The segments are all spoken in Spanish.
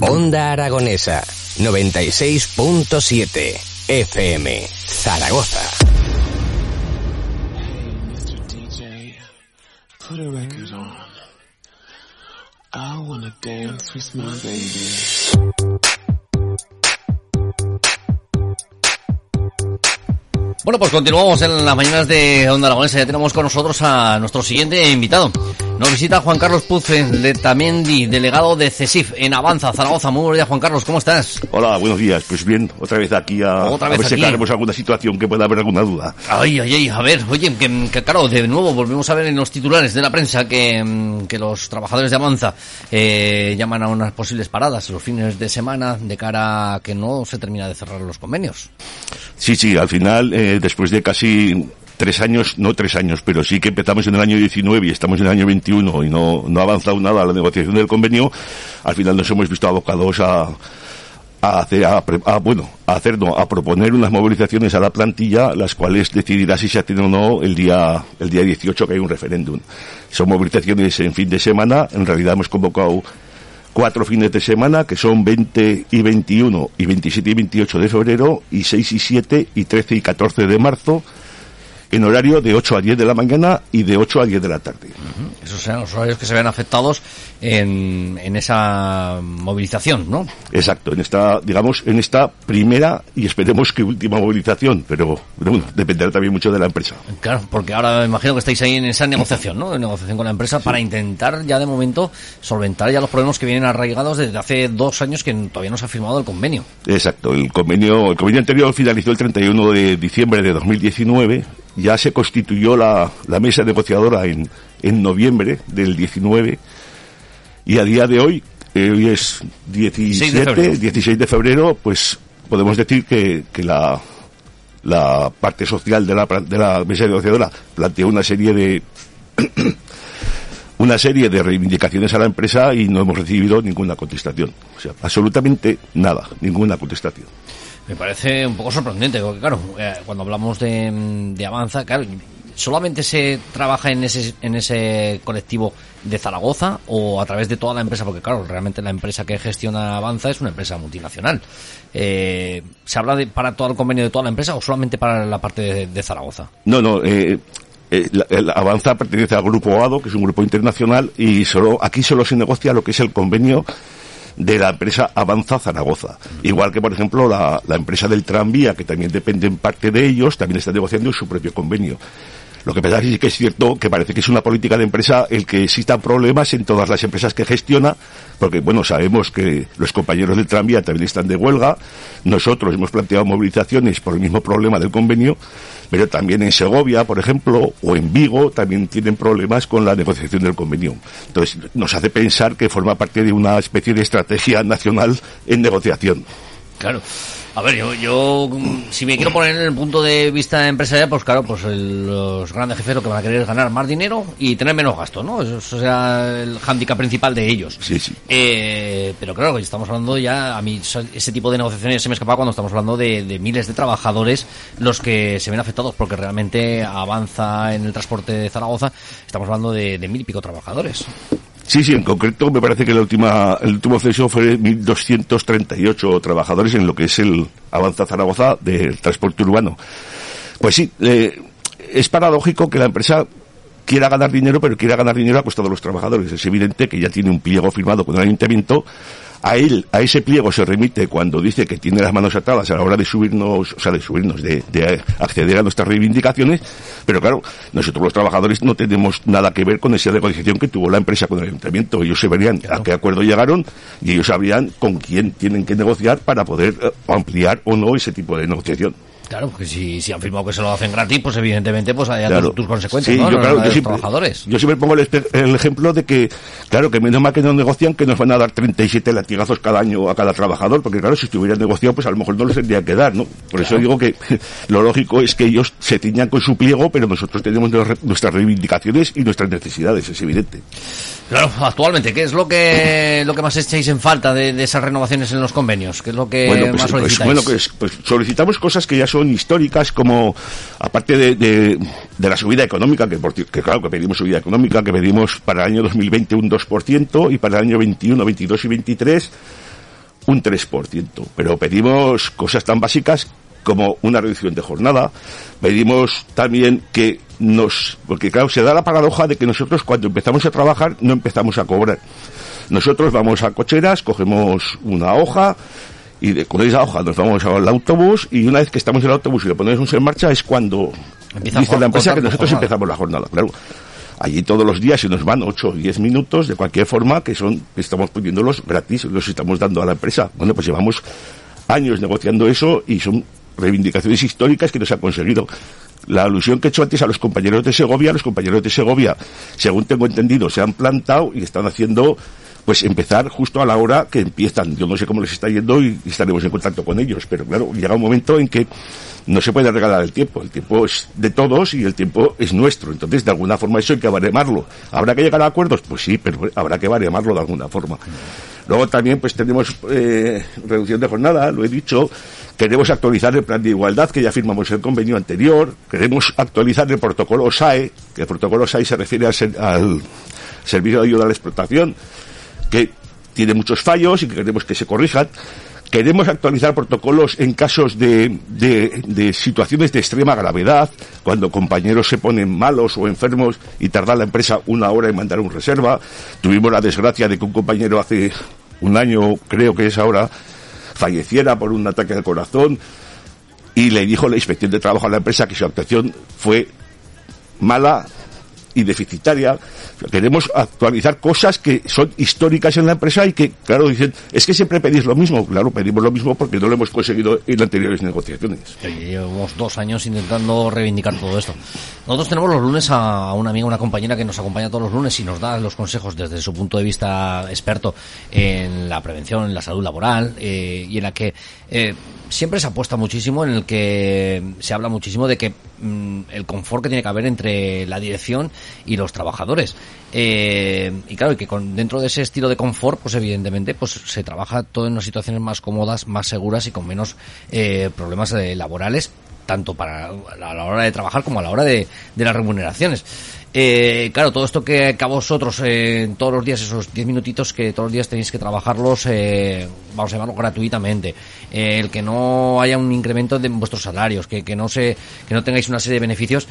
Onda Aragonesa 96.7 FM Zaragoza. Bueno, pues continuamos en las mañanas de Onda Aragonesa. Ya tenemos con nosotros a nuestro siguiente invitado. Nos visita Juan Carlos Puce Letamendi, delegado de CESIF en Avanza, Zaragoza. Muy buenos días, Juan Carlos, ¿cómo estás? Hola, buenos días. Pues bien, otra vez aquí a, Otra a ver si aquí. alguna situación que pueda haber alguna duda. Ay, ay, ay, a ver, oye, que, que claro, de nuevo volvemos a ver en los titulares de la prensa que, que los trabajadores de Avanza eh, llaman a unas posibles paradas los fines de semana de cara a que no se termina de cerrar los convenios. Sí, sí, al final, eh, después de casi tres años, no tres años, pero sí que empezamos en el año 19 y estamos en el año 21 y no, no ha avanzado nada la negociación del convenio, al final nos hemos visto abocados a, a hacer, a, a, bueno, a hacer, no, a proponer unas movilizaciones a la plantilla, las cuales decidirá si se atiende o no el día, el día 18 que hay un referéndum. Son movilizaciones en fin de semana, en realidad hemos convocado cuatro fines de semana, que son 20 y 21 y 27 y 28 de febrero, y 6 y 7 y 13 y 14 de marzo, en horario de 8 a 10 de la mañana y de 8 a 10 de la tarde. Esos serán los horarios que se ven afectados en, en esa movilización, ¿no? Exacto, en esta, digamos, en esta primera y esperemos que última movilización, pero bueno, dependerá también mucho de la empresa. Claro, porque ahora me imagino que estáis ahí en esa negociación, ¿no? En negociación con la empresa para intentar ya de momento solventar ya los problemas que vienen arraigados desde hace dos años que todavía no se ha firmado el convenio. Exacto, el convenio, el convenio anterior finalizó el 31 de diciembre de 2019, ya se constituyó la, la mesa negociadora en, en noviembre del 19 y a día de hoy, eh, hoy es 16 de 17, febrero. 16 de febrero, pues podemos decir que, que la, la parte social de la, de la mesa negociadora planteó una serie de una serie de reivindicaciones a la empresa y no hemos recibido ninguna contestación. O sea, absolutamente nada, ninguna contestación. Me parece un poco sorprendente, porque claro, eh, cuando hablamos de, de Avanza, claro, ¿solamente se trabaja en ese, en ese colectivo de Zaragoza o a través de toda la empresa? Porque claro, realmente la empresa que gestiona Avanza es una empresa multinacional. Eh, ¿Se habla de, para todo el convenio de toda la empresa o solamente para la parte de, Zaragoza? No, no, eh, eh, la- el Avanza pertenece al grupo ADO, que es un grupo internacional, y solo aquí solo se negocia lo que es el convenio de la empresa Avanza Zaragoza. Igual que, por ejemplo, la, la empresa del tranvía, que también depende en parte de ellos, también está negociando su propio convenio. Lo que pasa es que es cierto que parece que es una política de empresa el que existan problemas en todas las empresas que gestiona, porque bueno, sabemos que los compañeros del tranvía también están de huelga, nosotros hemos planteado movilizaciones por el mismo problema del convenio, pero también en Segovia, por ejemplo, o en Vigo también tienen problemas con la negociación del convenio. Entonces, nos hace pensar que forma parte de una especie de estrategia nacional en negociación. Claro. A ver, yo, yo, mm, si me quiero poner en el punto de vista empresarial, pues claro, pues el- los grandes jefes lo que van a querer es ganar más dinero y tener menos gasto, ¿no? Eso será el hándicap principal de ellos. Sí, sí. Eh, pero claro, estamos hablando ya, a mí ese tipo de negociaciones se me escapa cuando estamos hablando de, de miles de trabajadores los que se ven afectados porque realmente avanza en el transporte de Zaragoza, estamos hablando de, de mil y pico trabajadores. Sí, sí, en concreto me parece que la última, el último censo fue 1.238 trabajadores en lo que es el Avanza Zaragoza del transporte urbano. Pues sí, es paradójico que la empresa quiera ganar dinero, pero quiera ganar dinero a costa de los trabajadores. Es evidente que ya tiene un pliego firmado con el ayuntamiento. A él, a ese pliego se remite cuando dice que tiene las manos atadas a la hora de subirnos, o sea, de subirnos, de, de acceder a nuestras reivindicaciones. Pero claro, nosotros los trabajadores no tenemos nada que ver con esa negociación que tuvo la empresa con el ayuntamiento. Ellos se verían a qué acuerdo llegaron y ellos sabrían con quién tienen que negociar para poder eh, ampliar o no ese tipo de negociación. Claro, porque si, si han firmado que se lo hacen gratis, pues evidentemente pues hay Claro. tus, tus consecuencias, Sí, ¿no? yo, No, claro, la de yo los siempre, trabajadores. yo siempre pongo el, ejemplo de que, claro, que menos mal que no negocian que nos van a dar 37 latigazos cada año a cada trabajador, porque claro, si estuvieran negociado, pues a lo mejor no les tendría que dar, ¿no? Por eso digo que lo lógico es que ellos se tiñan con su pliego, pero nosotros tenemos nuestra- nuestras reivindicaciones y nuestras necesidades, es evidente. Claro, actualmente, ¿qué es lo que lo que más echáis en falta de, de esas renovaciones en los convenios? ¿Qué es lo que bueno, más pues, pues, solicitáis? bueno, pues, pues solicitamos cosas que ya son históricas, como aparte de, la subida económica, que, que claro que pedimos subida económica, que pedimos para el año 2020 un 2% y para el año 21, 22 y 23 un 3%. Pero pedimos cosas tan básicas como una reducción de jornada. Pedimos también que nos, porque claro, se da la paradoja de que nosotros cuando empezamos a trabajar no empezamos a cobrar. Nosotros vamos a cocheras, cogemos una hoja y de, con esa hoja nos vamos al autobús y una vez que estamos en el autobús y lo ponemos en marcha es cuando Empieza dice la empresa que nosotros jornada. empezamos la jornada. Claro, allí todos los días se nos van 8 o 10 minutos de cualquier forma que son que estamos poniéndolos gratis, los estamos dando a la empresa. Bueno, pues llevamos años negociando eso y son reivindicaciones históricas que nos han conseguido. La alusión que he hecho antes a los compañeros de Segovia, los compañeros de Segovia, según tengo entendido, se han plantado y están haciendo pues empezar justo a la hora que empiezan. Yo no sé cómo les está yendo y estaremos en contacto con ellos, pero claro, llega un momento en que no se puede regalar el tiempo. El tiempo es de todos y el tiempo es nuestro. Entonces, de alguna forma eso hay que baremarlo. ¿Habrá que llegar a acuerdos? Pues sí, pero habrá que baremarlo de alguna forma. Luego también pues tenemos eh, reducción de jornada, lo he dicho. Queremos actualizar el plan de igualdad que ya firmamos el convenio anterior. Queremos actualizar el protocolo SAE, que el protocolo SAE se refiere al servicio de ayuda a la explotación, que tiene muchos fallos y que queremos que se corrijan. Queremos actualizar protocolos en casos de, de, situaciones de extrema gravedad, cuando compañeros se ponen malos o enfermos y tarda la empresa una hora en mandar un reserva. Tuvimos la desgracia de que un compañero hace un año, creo que es ahora, falleciera por un ataque al corazón y le dijo la inspección de trabajo a la empresa que su actuación fue mala y deficitaria. Queremos actualizar cosas que son históricas en la empresa y que, claro, dicen, es que siempre pedís lo mismo. Claro, pedimos lo mismo porque no lo hemos conseguido en anteriores negociaciones. Llevamos dos años intentando reivindicar todo esto. Nosotros tenemos los lunes a una amiga, una compañera que nos acompaña todos los lunes y nos da los consejos desde su punto de vista experto en la prevención, en la salud laboral eh, y en la que eh, siempre se apuesta muchísimo, en el que se habla muchísimo de que mm, el confort que tiene que haber entre la dirección y los trabajadores. Eh, y claro, que con, dentro de ese estilo de confort, pues evidentemente, pues se trabaja todo en unas situaciones más cómodas, más seguras y con menos eh, problemas eh, laborales, tanto para a la hora de trabajar como a la hora de, de las remuneraciones. Eh, claro, todo esto que, que a vosotros eh, todos los días, esos 10 minutitos que todos los días tenéis que trabajarlos, eh, vamos a llamarlo gratuitamente, eh, el que no haya un incremento de vuestros salarios, que, que no se, que no tengáis una serie de beneficios,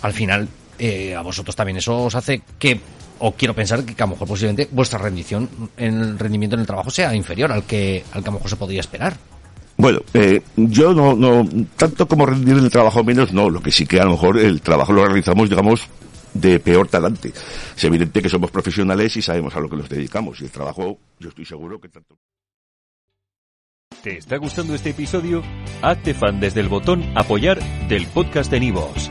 al final eh, a vosotros también eso os hace que o quiero pensar que, que a lo mejor posiblemente vuestra rendición en el rendimiento en el trabajo sea inferior al que al que a lo mejor se podría esperar. Bueno, eh, yo no, no, tanto como rendir en el trabajo menos, no. Lo que sí que a lo mejor el trabajo lo realizamos, digamos, de peor talante. Es evidente que somos profesionales y sabemos a lo que nos dedicamos. Y el trabajo, yo estoy seguro que tanto. ¿Te está gustando este episodio? Hazte fan desde el botón Apoyar del podcast de Nivos.